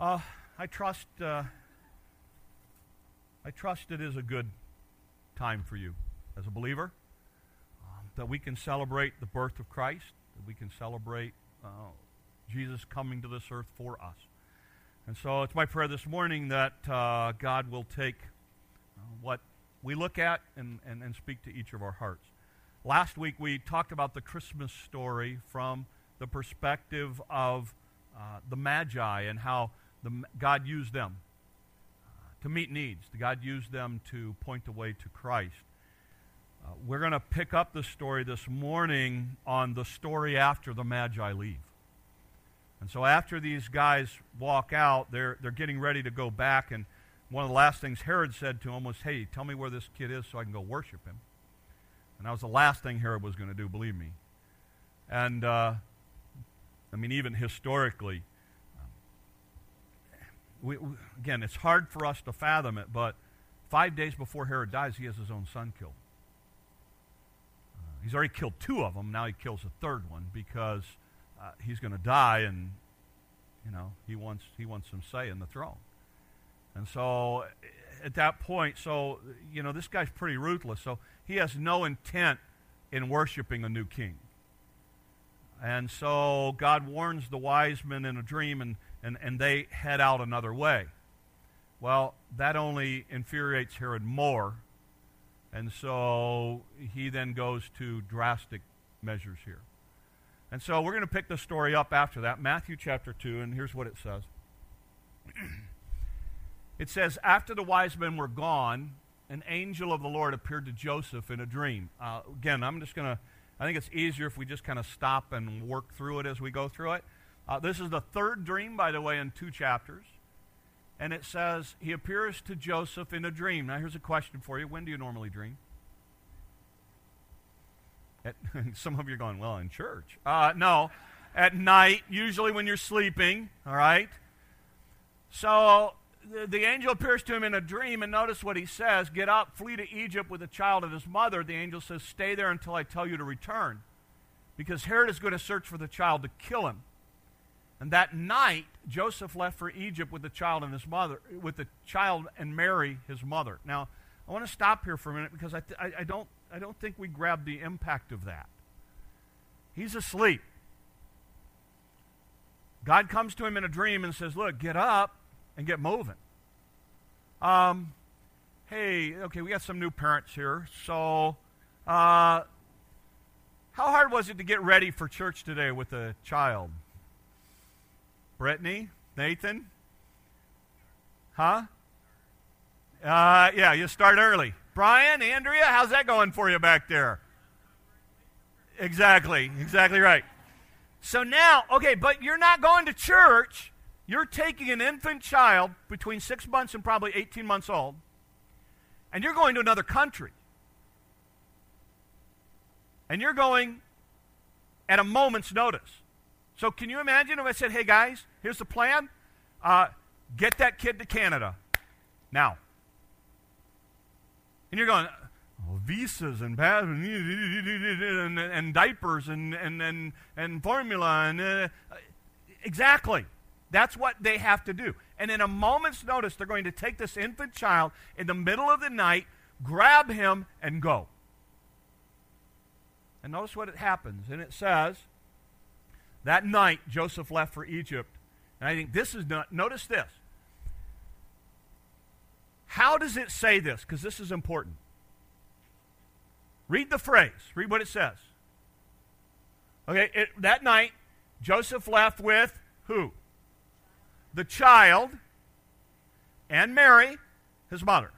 Uh, I trust. Uh, I trust it is a good time for you as a believer um, that we can celebrate the birth of Christ, that we can celebrate uh, Jesus coming to this earth for us. And so it's my prayer this morning that uh, God will take uh, what we look at and, and, and speak to each of our hearts. Last week we talked about the Christmas story from the perspective of uh, the Magi and how the, God used them uh, to meet needs. God used them to point the way to Christ. Uh, we're going to pick up the story this morning on the story after the Magi leave. And so after these guys walk out, they're, they're getting ready to go back. And one of the last things Herod said to him was, Hey, tell me where this kid is so I can go worship him. And that was the last thing Herod was going to do, believe me. And, uh, I mean, even historically, we, we, again, it's hard for us to fathom it, but five days before Herod dies, he has his own son killed. Uh, he's already killed two of them. Now he kills a third one because uh, he's going to die, and you know he wants he wants some say in the throne. And so, at that point, so you know this guy's pretty ruthless. So he has no intent in worshiping a new king. And so God warns the wise men in a dream, and, and, and they head out another way. Well, that only infuriates Herod more. And so he then goes to drastic measures here. And so we're going to pick the story up after that, Matthew chapter 2, and here's what it says. it says, After the wise men were gone, an angel of the Lord appeared to Joseph in a dream. Uh, again, I'm just going to I think it's easier if we just kind of stop and work through it as we go through it. Uh, this is the third dream, by the way, in two chapters. And it says, He appears to Joseph in a dream. Now, here's a question for you When do you normally dream? At, some of you are going, Well, in church. Uh, no, at night, usually when you're sleeping, all right? So the, the angel appears to him in a dream, and notice what he says Get up, flee to Egypt with the child and his mother. The angel says, Stay there until I tell you to return. Because Herod is going to search for the child to kill him. And that night, Joseph left for Egypt with the child and his mother, with the child and Mary, his mother. Now, I want to stop here for a minute because I, th- I, I, don't, I don't think we grabbed the impact of that. He's asleep. God comes to him in a dream and says, Look, get up and get moving. Um, hey, okay, we got some new parents here. So, uh, how hard was it to get ready for church today with a child? Brittany? Nathan? Huh? Uh, yeah, you start early. Brian, Andrea, how's that going for you back there? Exactly, exactly right. So now, okay, but you're not going to church you're taking an infant child between six months and probably 18 months old, and you're going to another country. And you're going at a moment's notice. So, can you imagine if I said, hey guys, here's the plan? Uh, get that kid to Canada now. And you're going, oh, visas and, and, and, diapers and, and, and, and formula. And, uh, exactly. That's what they have to do. And in a moment's notice, they're going to take this infant child in the middle of the night, grab him, and go. And notice what it happens. And it says, that night Joseph left for Egypt. And I think this is not, notice this. How does it say this? Because this is important. Read the phrase. Read what it says. Okay, it, that night, Joseph left with who? the child and Mary, his mother.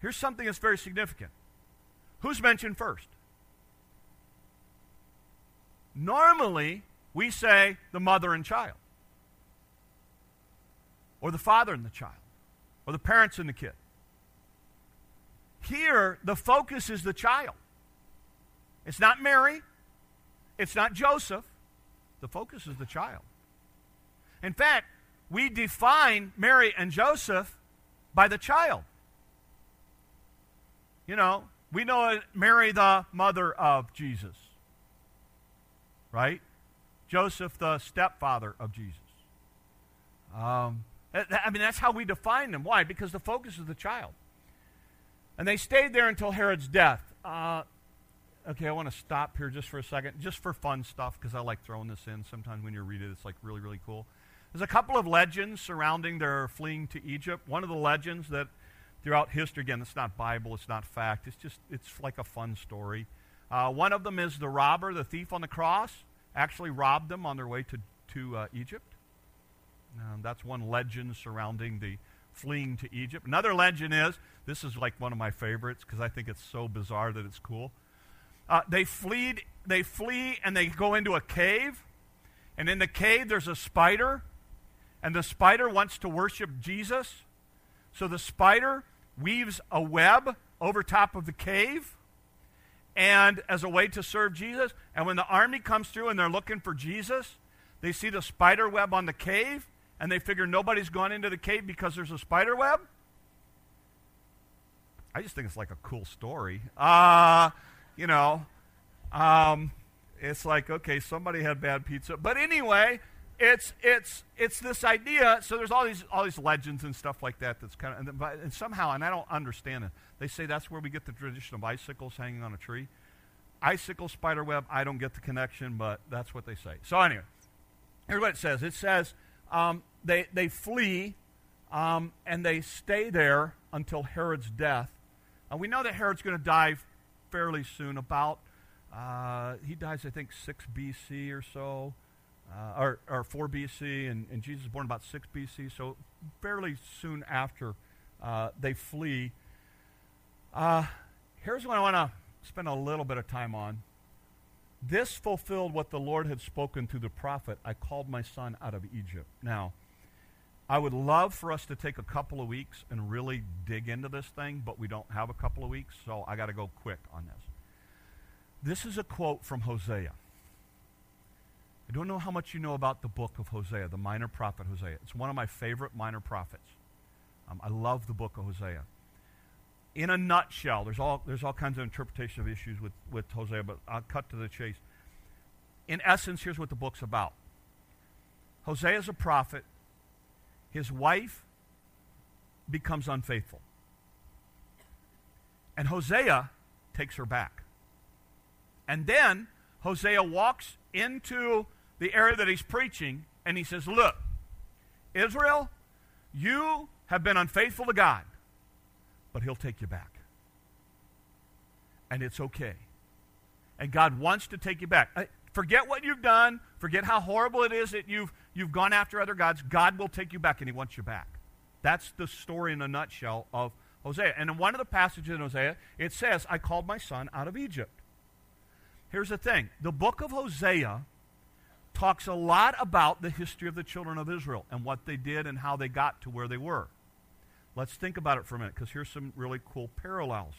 Here's something that's very significant. Who's mentioned first? Normally, we say the mother and child, or the father and the child, or the parents and the kid. Here, the focus is the child. It's not Mary, it's not Joseph. The focus is the child. In fact, we define Mary and Joseph by the child. You know, we know Mary, the mother of Jesus, right? Joseph, the stepfather of Jesus. Um, I mean, that's how we define them. Why? Because the focus is the child. And they stayed there until Herod's death. Uh, okay, I want to stop here just for a second, just for fun stuff, because I like throwing this in. Sometimes when you read it, it's like really, really cool. There's a couple of legends surrounding their fleeing to Egypt. One of the legends that throughout history, again, it's not Bible, it's not fact, it's just, it's like a fun story. Uh, one of them is the robber, the thief on the cross, actually robbed them on their way to, to uh, Egypt. Um, that's one legend surrounding the fleeing to Egypt. Another legend is this is like one of my favorites because I think it's so bizarre that it's cool. Uh, they flee, they flee and they go into a cave, and in the cave there's a spider, and the spider wants to worship Jesus. So the spider weaves a web over top of the cave and as a way to serve Jesus. And when the army comes through and they're looking for Jesus, they see the spider web on the cave and they figure nobody's gone into the cave because there's a spider web. I just think it's like a cool story. Uh, you know, um, it's like, okay, somebody had bad pizza. But anyway, it's it's it's this idea. So there's all these all these legends and stuff like that. That's kind of and, and somehow, and I don't understand it. They say that's where we get the tradition of icicles hanging on a tree. Icicle spider web. I don't get the connection, but that's what they say. So anyway, here's what it says. It says um, they they flee um, and they stay there until Herod's death. And we know that Herod's going to die fairly soon. About uh, he dies, I think, six B.C. or so uh, or, or 4 BC, and, and Jesus born about 6 BC, so fairly soon after uh, they flee. Uh, here's what I want to spend a little bit of time on. This fulfilled what the Lord had spoken through the prophet I called my son out of Egypt. Now, I would love for us to take a couple of weeks and really dig into this thing, but we don't have a couple of weeks, so I got to go quick on this. This is a quote from Hosea. I don't know how much you know about the book of Hosea, the minor prophet Hosea. It's one of my favorite minor prophets. Um, I love the book of Hosea. In a nutshell, there's all, there's all kinds of interpretation of issues with, with Hosea, but I'll cut to the chase. In essence, here's what the book's about Hosea is a prophet. His wife becomes unfaithful. And Hosea takes her back. And then Hosea walks into the area that he's preaching, and he says, Look, Israel, you have been unfaithful to God, but he'll take you back. And it's okay. And God wants to take you back. Forget what you've done. Forget how horrible it is that you've, you've gone after other gods. God will take you back, and he wants you back. That's the story in a nutshell of Hosea. And in one of the passages in Hosea, it says, I called my son out of Egypt. Here's the thing the book of Hosea talks a lot about the history of the children of Israel and what they did and how they got to where they were. Let's think about it for a minute because here's some really cool parallels.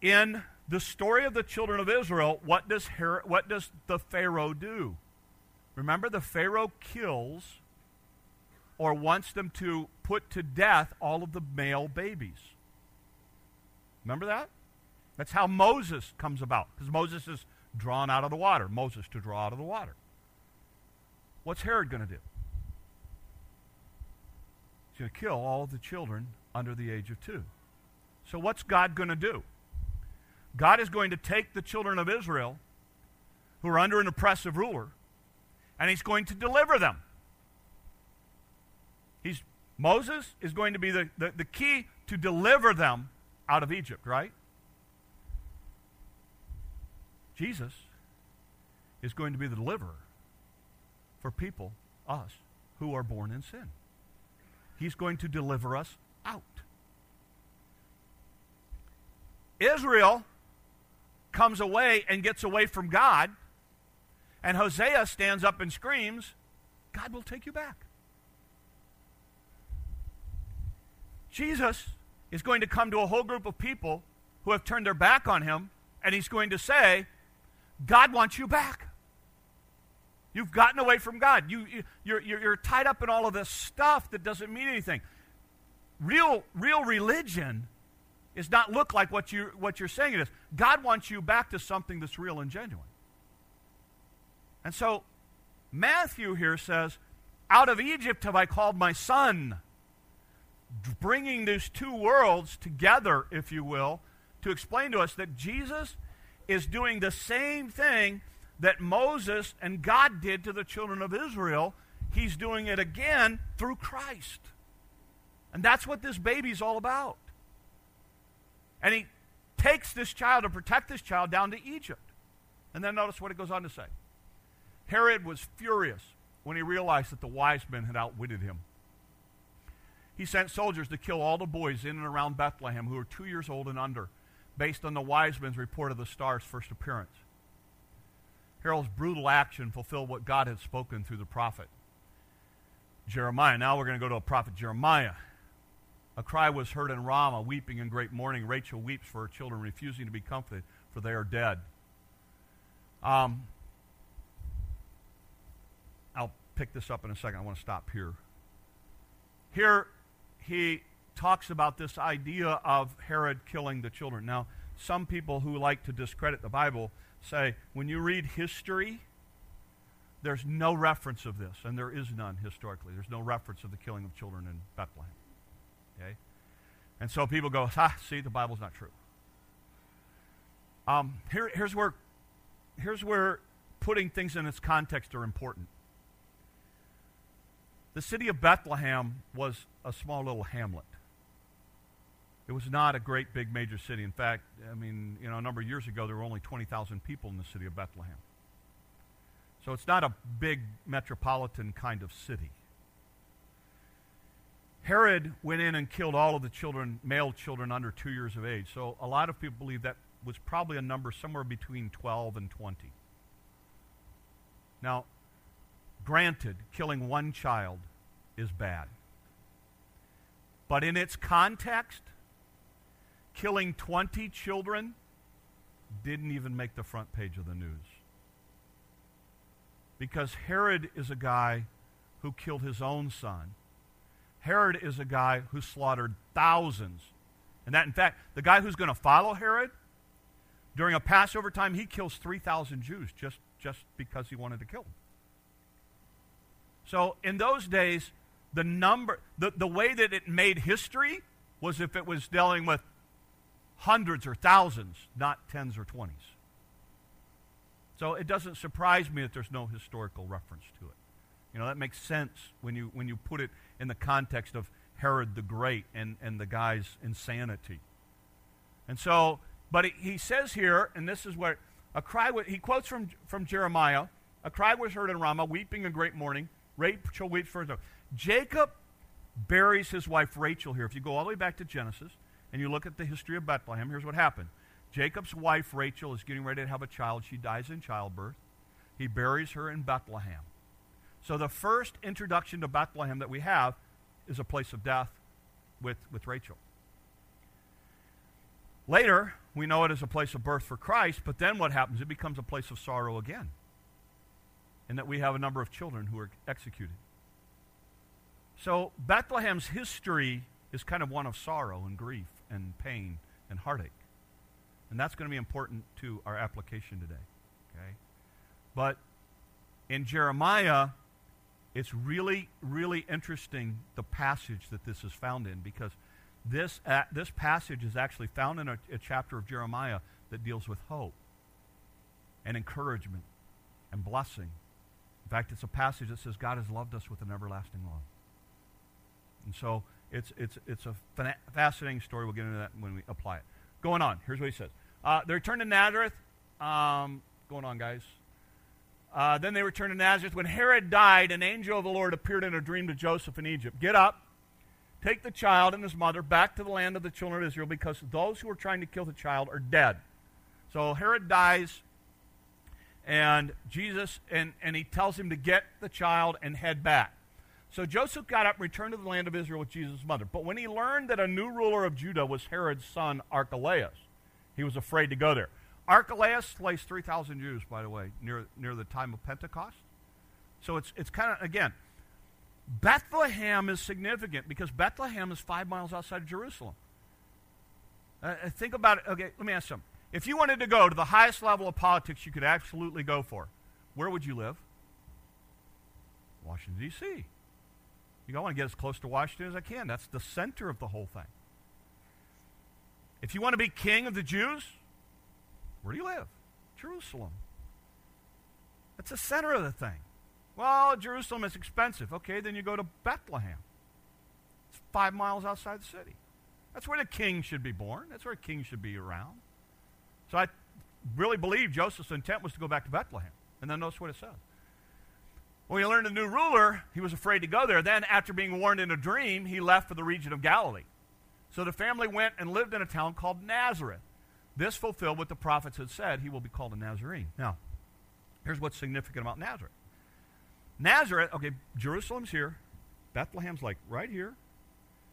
In the story of the children of Israel, what does, what does the Pharaoh do? Remember, the Pharaoh kills or wants them to put to death all of the male babies. Remember that? That's how Moses comes about, because Moses is drawn out of the water. Moses to draw out of the water. What's Herod going to do? He's going to kill all the children under the age of two. So, what's God going to do? God is going to take the children of Israel who are under an oppressive ruler, and he's going to deliver them. He's, Moses is going to be the, the, the key to deliver them out of Egypt, right? Jesus is going to be the deliverer for people, us, who are born in sin. He's going to deliver us out. Israel comes away and gets away from God, and Hosea stands up and screams, God will take you back. Jesus is going to come to a whole group of people who have turned their back on him, and he's going to say, God wants you back. You've gotten away from God. You, you, you're, you're tied up in all of this stuff that doesn't mean anything. Real, real religion is not look like what, you, what you're saying it is. God wants you back to something that's real and genuine. And so Matthew here says, Out of Egypt have I called my son. Bringing these two worlds together, if you will, to explain to us that Jesus is doing the same thing that Moses and God did to the children of Israel. He's doing it again through Christ. And that's what this baby's all about. And he takes this child to protect this child down to Egypt. And then notice what it goes on to say. Herod was furious when he realized that the wise men had outwitted him. He sent soldiers to kill all the boys in and around Bethlehem who were two years old and under, based on the wise men's report of the star's first appearance. Herod's brutal action fulfilled what God had spoken through the prophet Jeremiah. Now we're going to go to a prophet Jeremiah. A cry was heard in Ramah, weeping in great mourning. Rachel weeps for her children, refusing to be comforted, for they are dead. Um, I'll pick this up in a second. I want to stop here. Here, he talks about this idea of Herod killing the children. Now, some people who like to discredit the Bible say when you read history, there's no reference of this, and there is none historically. There's no reference of the killing of children in Bethlehem. Okay? And so people go, ah, see, the Bible's not true. Um, here, here's, where, here's where putting things in its context are important. The city of Bethlehem was a small little hamlet. It was not a great big major city. In fact, I mean, you know, a number of years ago there were only 20,000 people in the city of Bethlehem. So it's not a big metropolitan kind of city. Herod went in and killed all of the children, male children under two years of age. So a lot of people believe that was probably a number somewhere between 12 and 20. Now, granted, killing one child is bad. But in its context, killing 20 children didn't even make the front page of the news. Because Herod is a guy who killed his own son Herod is a guy who slaughtered thousands. And that, in fact, the guy who's going to follow Herod, during a Passover time, he kills 3,000 Jews just, just because he wanted to kill them. So in those days, the number, the, the way that it made history was if it was dealing with hundreds or thousands, not tens or twenties. So it doesn't surprise me that there's no historical reference to it. You know, that makes sense when you, when you put it in the context of Herod the Great and, and the guy's insanity. And so, but he, says here, and this is what a cry, he quotes from, from Jeremiah, a cry was heard in Ramah, weeping in great mourning. Rachel weeps for his Jacob buries his wife Rachel here. If you go all the way back to Genesis and you look at the history of Bethlehem, here's what happened. Jacob's wife Rachel is getting ready to have a child. She dies in childbirth. He buries her in Bethlehem. So the first introduction to Bethlehem that we have is a place of death with, with Rachel. Later, we know it as a place of birth for Christ, but then what happens? It becomes a place of sorrow again. And that we have a number of children who are executed. So Bethlehem's history is kind of one of sorrow and grief and pain and heartache. And that's going to be important to our application today. Okay? But in Jeremiah, it's really, really interesting the passage that this is found in because this, uh, this passage is actually found in a, a chapter of Jeremiah that deals with hope and encouragement and blessing. In fact, it's a passage that says God has loved us with an everlasting love. And so it's, it's, it's a fascinating story. We'll get into that when we apply it. Going on, here's what he says. Uh, they returned to Nazareth. Um, going on, guys. Uh, then they returned to Nazareth. When Herod died, an angel of the Lord appeared in a dream to Joseph in Egypt. Get up, take the child and his mother back to the land of the children of Israel, because those who are trying to kill the child are dead. So Herod dies, and Jesus, and, and he tells him to get the child and head back. So Joseph got up and returned to the land of Israel with Jesus' mother. But when he learned that a new ruler of Judah was Herod's son Archelaus, he was afraid to go there. Archelaus slays 3,000 Jews, by the way, near, near the time of Pentecost. So it's, it's kind of, again, Bethlehem is significant because Bethlehem is five miles outside of Jerusalem. Uh, uh, think about it. Okay, let me ask something. If you wanted to go to the highest level of politics you could absolutely go for, where would you live? Washington, D.C. You go, I want to get as close to Washington as I can. That's the center of the whole thing. If you want to be king of the Jews, where do you live? Jerusalem. That's the center of the thing. Well, Jerusalem is expensive. Okay, then you go to Bethlehem. It's five miles outside the city. That's where the king should be born. That's where a king should be around. So I really believe Joseph's intent was to go back to Bethlehem. And then notice what it says. When he learned a new ruler, he was afraid to go there. Then, after being warned in a dream, he left for the region of Galilee. So the family went and lived in a town called Nazareth. This fulfilled what the prophets had said he will be called a Nazarene. Now, here's what's significant about Nazareth. Nazareth, okay, Jerusalem's here. Bethlehem's like right here.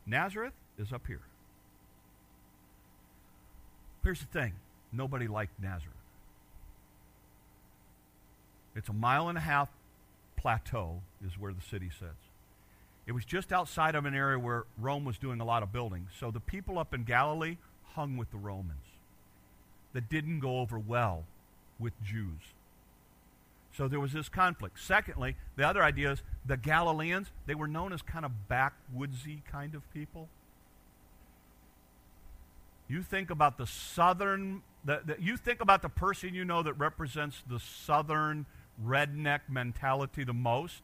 Nazareth is up here. Here's the thing nobody liked Nazareth. It's a mile and a half plateau, is where the city sits. It was just outside of an area where Rome was doing a lot of building. So the people up in Galilee hung with the Romans. That didn't go over well with Jews. So there was this conflict. Secondly, the other idea is the Galileans, they were known as kind of backwoodsy kind of people. You think about the southern, the, the, you think about the person you know that represents the southern redneck mentality the most.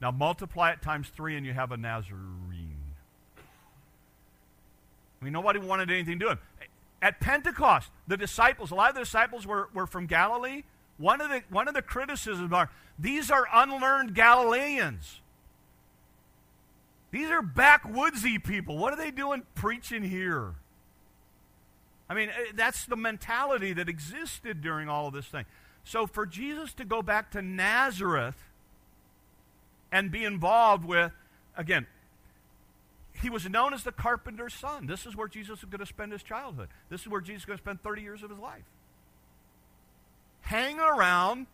Now multiply it times three and you have a Nazarene. I mean, nobody wanted anything to do. At Pentecost, the disciples, a lot of the disciples were, were from Galilee. One of the, one of the criticisms are these are unlearned Galileans. These are backwoodsy people. What are they doing preaching here? I mean, eh, that's the mentality that existed during all of this thing. So for Jesus to go back to Nazareth and be involved with, again, he was known as the carpenter's son. This is where Jesus was going to spend his childhood. This is where Jesus is going to spend 30 years of his life. Hanging around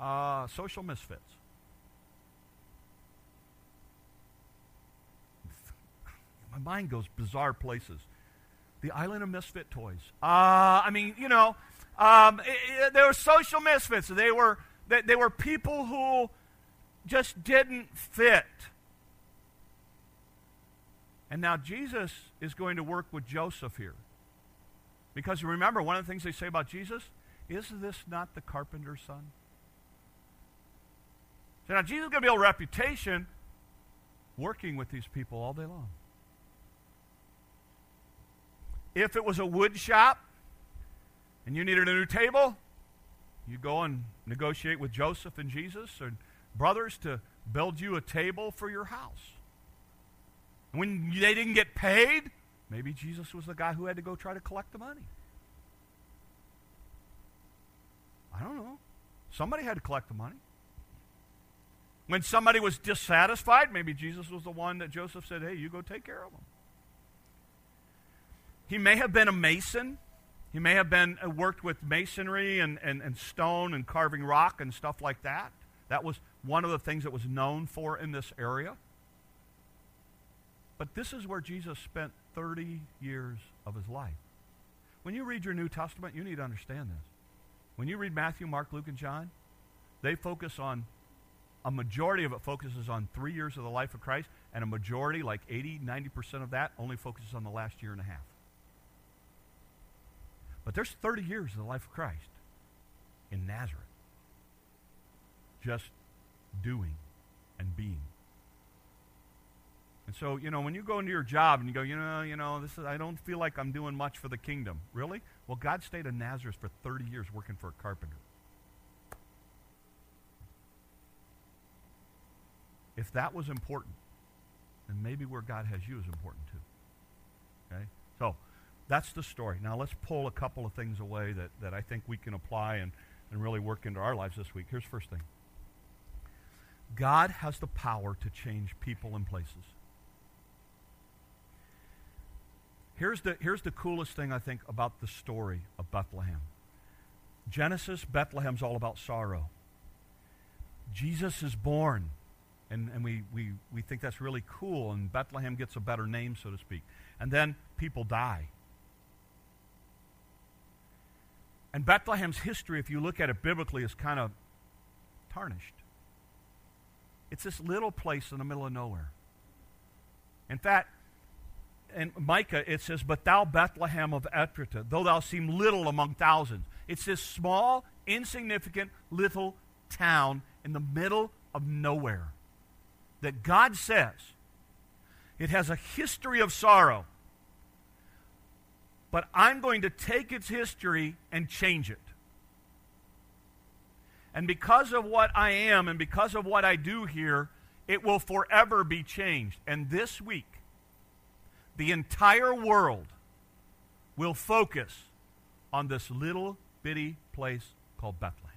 uh, social misfits. My mind goes bizarre places. The Island of Misfit Toys. Uh, I mean, you know, um, it, it, they were social misfits. They were, they, they were people who just didn't fit. And now Jesus is going to work with Joseph here. Because remember, one of the things they say about Jesus is this not the carpenter's son? So now Jesus is going to build a reputation working with these people all day long. If it was a wood shop, and you needed a new table, you go and negotiate with Joseph and Jesus and brothers to build you a table for your house. When they didn't get paid, maybe Jesus was the guy who had to go try to collect the money. I don't know. Somebody had to collect the money. When somebody was dissatisfied, maybe Jesus was the one that Joseph said, hey, you go take care of them. He may have been a mason. He may have been uh, worked with masonry and, and, and stone and carving rock and stuff like that. That was one of the things that was known for in this area. But this is where Jesus spent 30 years of his life. When you read your New Testament, you need to understand this. When you read Matthew, Mark, Luke, and John, they focus on, a majority of it focuses on three years of the life of Christ, and a majority, like 80, 90% of that, only focuses on the last year and a half. But there's 30 years of the life of Christ in Nazareth. Just doing and being. And so, you know, when you go into your job and you go, you know, you know, this is I don't feel like I'm doing much for the kingdom. Really? Well, God stayed in Nazareth for 30 years working for a carpenter. If that was important, then maybe where God has you is important too. That's the story. Now let's pull a couple of things away that, that I think we can apply and, and really work into our lives this week. Here's the first thing. God has the power to change people and places. Here's the, here's the coolest thing I think about the story of Bethlehem. Genesis, Bethlehem's all about sorrow. Jesus is born, and, and we, we, we think that's really cool, and Bethlehem gets a better name, so to speak. And then people die. And Bethlehem's history, if you look at it biblically, is kind of tarnished. It's this little place in the middle of nowhere. In fact, in Micah it says, But thou, Bethlehem of Ephratah, though thou seem little among thousands. It's this small, insignificant little town in the middle of nowhere that God says it has a history of sorrow. But I'm going to take its history and change it. And because of what I am and because of what I do here, it will forever be changed. And this week, the entire world will focus on this little bitty place called Bethlehem.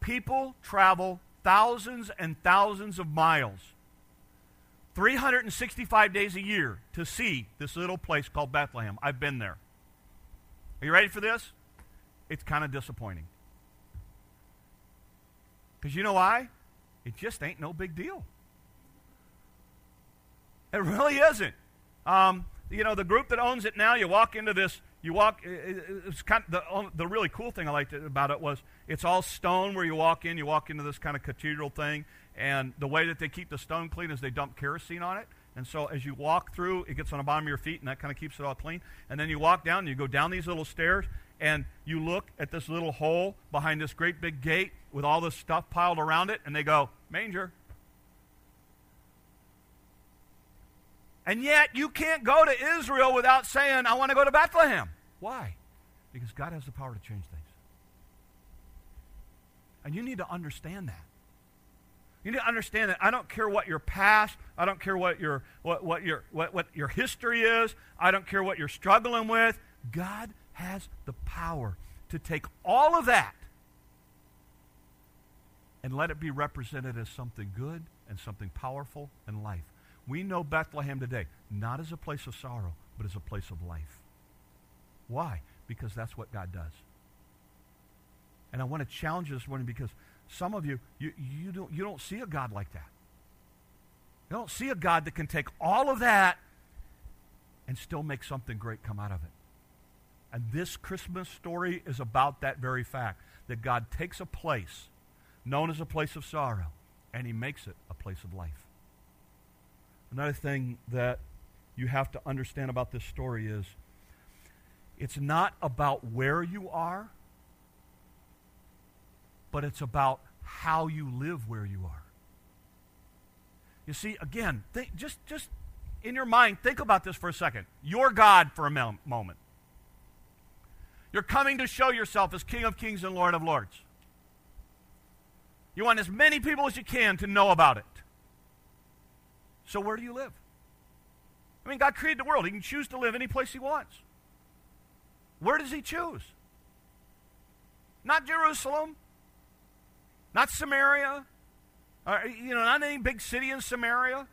People travel thousands and thousands of miles, 365 days a year, to see this little place called Bethlehem. I've been there. Are you ready for this? It's kind of disappointing. Because you know why? It just ain't no big deal. It really isn't. Um, you know, the group that owns it now, you walk into this, you walk, it's kind of, the, the really cool thing I liked about it was it's all stone where you walk in, you walk into this kind of cathedral thing, and the way that they keep the stone clean is they dump kerosene on it. And so as you walk through, it gets on the bottom of your feet, and that kind of keeps it all clean. And then you walk down, and you go down these little stairs, and you look at this little hole behind this great big gate with all this stuff piled around it, and they go, manger. And yet, you can't go to Israel without saying, I want to go to Bethlehem. Why? Because God has the power to change things. And you need to understand that. You need to understand that I don't care what your past, I don't care what your what, what your what, what your history is, I don't care what you're struggling with. God has the power to take all of that and let it be represented as something good and something powerful and life. We know Bethlehem today not as a place of sorrow, but as a place of life. Why? Because that's what God does. And I want to challenge this morning because some of you, you, you, don't, you don't see a God like that. You don't see a God that can take all of that and still make something great come out of it. And this Christmas story is about that very fact that God takes a place known as a place of sorrow and he makes it a place of life. Another thing that you have to understand about this story is it's not about where you are, but it's about how you live where you are. You see, again, think, just, just in your mind, think about this for a second. You're God for a moment. You're coming to show yourself as King of Kings and Lord of Lords. You want as many people as you can to know about it. So where do you live? I mean, God created the world. He can choose to live any place he wants. Where does he choose? Not Jerusalem, not Samaria, or, you know, not any big city in Samaria,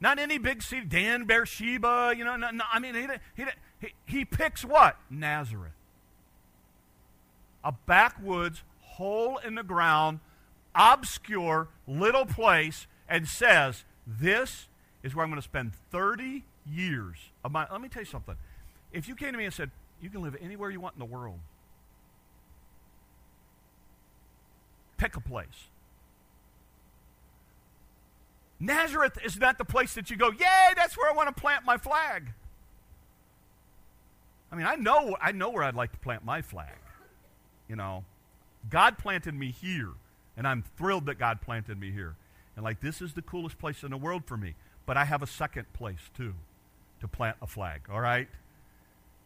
not any big city, Dan, Beersheba, you know, no, no, I mean, he, he, he, he picks what? Nazareth. A backwoods, hole in the ground, obscure little place and says, This is where I'm going to spend 30 years of my. Let me tell you something. If you came to me and said, You can live anywhere you want in the world, pick a place. Nazareth is not the place that you go, Yay, that's where I want to plant my flag. I mean, I know, I know where I'd like to plant my flag. You know, God planted me here, and I'm thrilled that God planted me here. And like, this is the coolest place in the world for me. But I have a second place, too, to plant a flag, all right?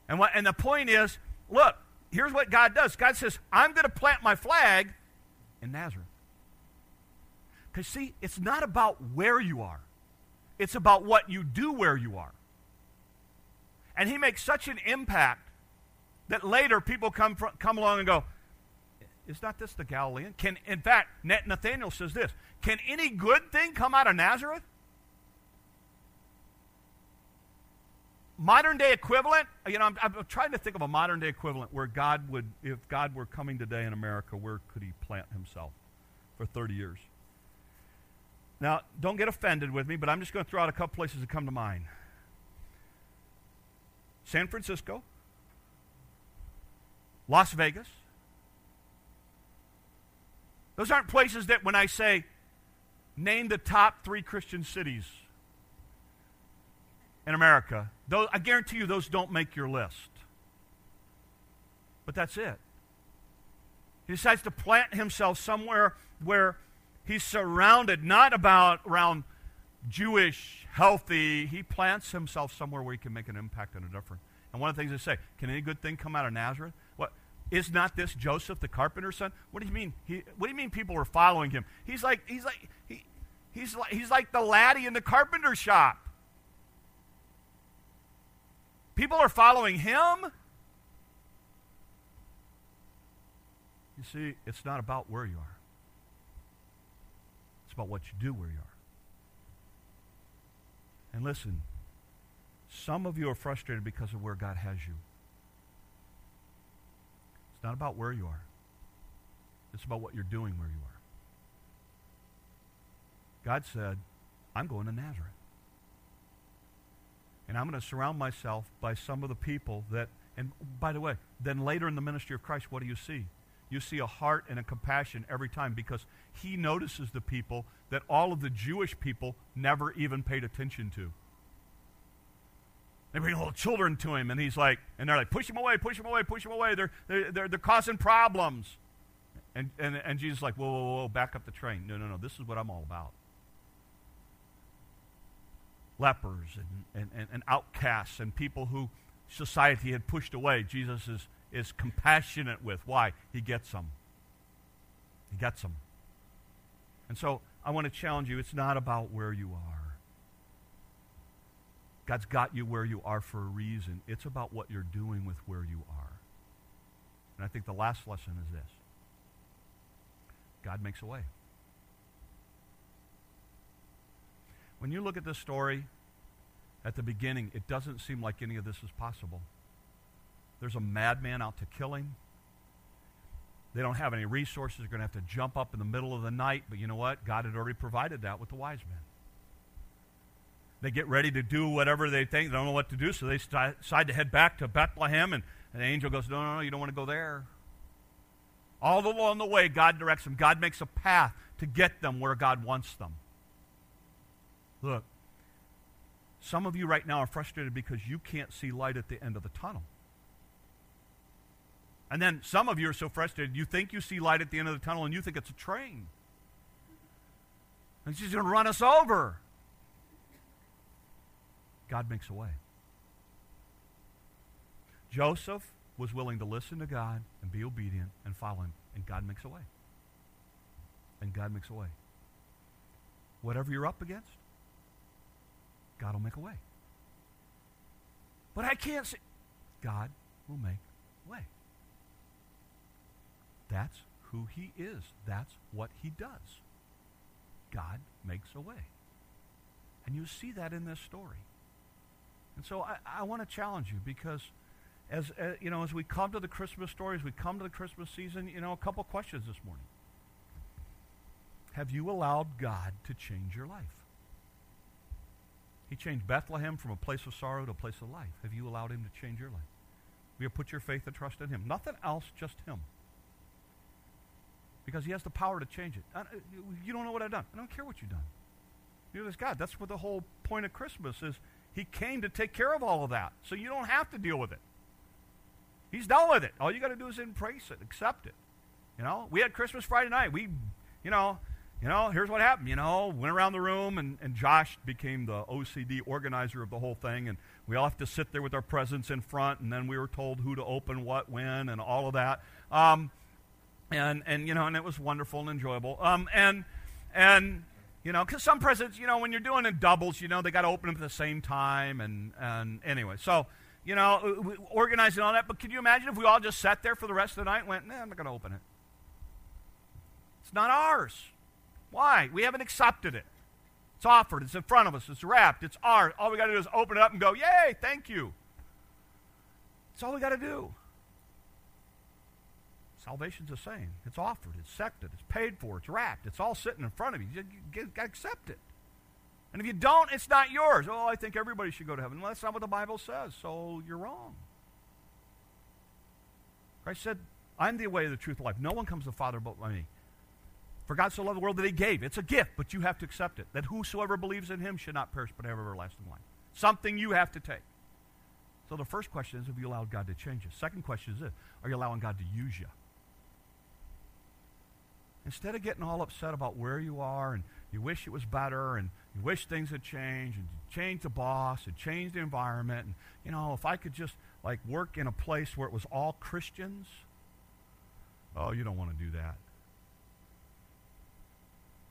And, what, and the point is look, here's what God does God says, I'm going to plant my flag in Nazareth. Because, see, it's not about where you are, it's about what you do where you are. And He makes such an impact that later people come, from, come along and go, is not this the Galilean? Can, in fact, Nathaniel says this Can any good thing come out of Nazareth? Modern day equivalent, you know, I'm, I'm trying to think of a modern day equivalent where God would, if God were coming today in America, where could he plant himself for 30 years? Now, don't get offended with me, but I'm just going to throw out a couple places that come to mind San Francisco, Las Vegas. Those aren't places that when I say, name the top three Christian cities in America, those, I guarantee you those don't make your list. But that's it. He decides to plant himself somewhere where he's surrounded, not about around Jewish, healthy. He plants himself somewhere where he can make an impact and a difference. And one of the things they say, can any good thing come out of Nazareth? What is not this Joseph the carpenter's son? What do you mean? He, what do you mean people are following him? He's like he's like he, he's like he's like the laddie in the carpenter shop. People are following him. You see, it's not about where you are. It's about what you do where you are. And listen, some of you are frustrated because of where God has you. It's not about where you are, it's about what you're doing where you are. God said, I'm going to Nazareth. And I'm going to surround myself by some of the people that, and by the way, then later in the ministry of Christ, what do you see? You see a heart and a compassion every time because he notices the people that all of the Jewish people never even paid attention to. They bring little children to him, and he's like, and they're like, push him away, push him away, push him away. They're, they're, they're, they're causing problems. And, and, and Jesus is like, whoa, whoa, whoa, back up the train. No, no, no, this is what I'm all about. Lepers and, and, and, outcasts and people who society had pushed away. Jesus is, is compassionate with. Why? He gets them. He gets them. And so I want to challenge you it's not about where you are. God's got you where you are for a reason. It's about what you're doing with where you are. And I think the last lesson is this God makes a way. When you look at this story at the beginning, it doesn't seem like any of this is possible. There's a madman out to kill him. They don't have any resources. They're going to have to jump up in the middle of the night. But you know what? God had already provided that with the wise men. They get ready to do whatever they think. They don't know what to do, so they decide to head back to Bethlehem. And, and the angel goes, No, no, no, you don't want to go there. All along the way, God directs them. God makes a path to get them where God wants them. Look, some of you right now are frustrated because you can't see light at the end of the tunnel. And then some of you are so frustrated, you think you see light at the end of the tunnel and you think it's a train. And she's going to run us over. God makes a way. Joseph was willing to listen to God and be obedient and follow him, and God makes a way. And God makes a way. Whatever you're up against, God will make a way. But I can't see. God will make way. That's who he is. That's what he does. God makes a way. And you see that in this story. And so I, I want to challenge you because as uh, you know, as we come to the Christmas stories, we come to the Christmas season, you know, a couple questions this morning. Have you allowed God to change your life? He changed Bethlehem from a place of sorrow to a place of life. Have you allowed him to change your life? Will you put your faith and trust in him? Nothing else, just him. Because he has the power to change it. You don't know what I've done. I don't care what you've done. You're this God. That's what the whole point of Christmas is he came to take care of all of that. So you don't have to deal with it. He's done with it. All you got to do is embrace it, accept it. You know, we had Christmas Friday night. We, you know, you know, here's what happened. You know, went around the room, and, and Josh became the OCD organizer of the whole thing, and we all have to sit there with our presents in front, and then we were told who to open what when and all of that. Um, and and you know, and it was wonderful and enjoyable. Um, and and you know, because some presents, you know, when you're doing in doubles, you know, they got to open them at the same time. And, and anyway, so, you know, organizing all that. But can you imagine if we all just sat there for the rest of the night and went, nah, I'm not going to open it? It's not ours. Why? We haven't accepted it. It's offered. It's in front of us. It's wrapped. It's ours. All we got to do is open it up and go, yay, thank you. That's all we got to do. Salvation's the same. It's offered, it's accepted, it's paid for, it's wrapped, it's all sitting in front of you. You, you, you accept it. And if you don't, it's not yours. Oh, I think everybody should go to heaven. Well, that's not what the Bible says, so you're wrong. Christ said, I'm the way, the truth, the life. No one comes to the Father but by me. For God so loved the world that he gave. It's a gift, but you have to accept it. That whosoever believes in him should not perish but have everlasting life. Something you have to take. So the first question is have you allowed God to change you? Second question is this are you allowing God to use you? Instead of getting all upset about where you are and you wish it was better and you wish things had changed and change the boss and change the environment and you know if I could just like work in a place where it was all Christians. Oh, you don't want to do that.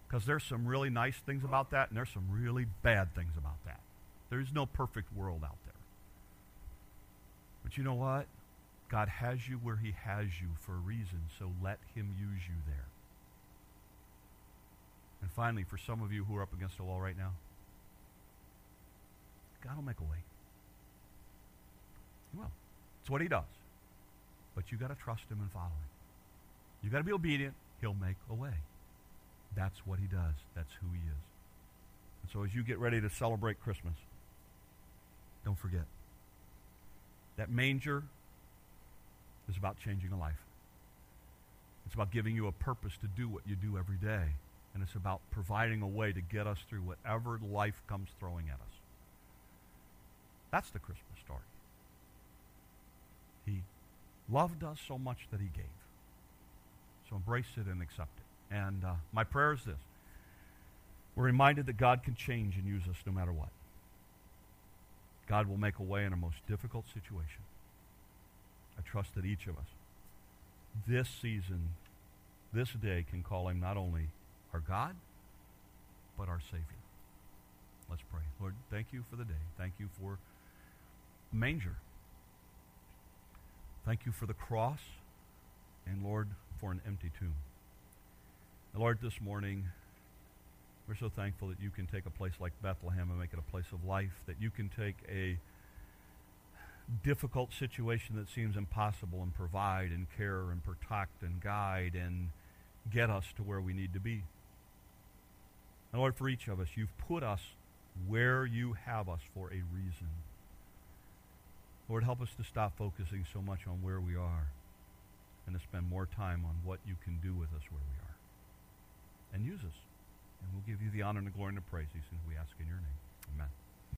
Because there's some really nice things about that and there's some really bad things about that. There's no perfect world out there. But you know what? God has you where he has you for a reason, so let him use you there. And finally, for some of you who are up against a wall right now, God will make a way. He will. It's what he does. But you got to trust him and follow him. You got to be obedient. He'll make a way. That's what he does. That's who he is. And so as you get ready to celebrate Christmas, don't forget that manger is about changing a life. It's about giving you a purpose to do what you do every day. And it's about providing a way to get us through whatever life comes throwing at us. That's the Christmas story. He loved us so much that he gave. So embrace it and accept it. And uh, my prayer is this. We're reminded that God can change and use us no matter what. God will make a way in a most difficult situation. I trust that each of us, this season, this day, can call him not only our God, but our Savior. Let's pray. Lord, thank you for the day. Thank you for manger. Thank you for the cross. And Lord, for an empty tomb. And Lord, this morning, we're so thankful that you can take a place like Bethlehem and make it a place of life, that you can take a difficult situation that seems impossible and provide and care and protect and guide and get us to where we need to be. And Lord, for each of us, you've put us where you have us for a reason. Lord, help us to stop focusing so much on where we are and to spend more time on what you can do with us where we are. And use us. And we'll give you the honor and the glory and the praise these we ask in your name. Amen.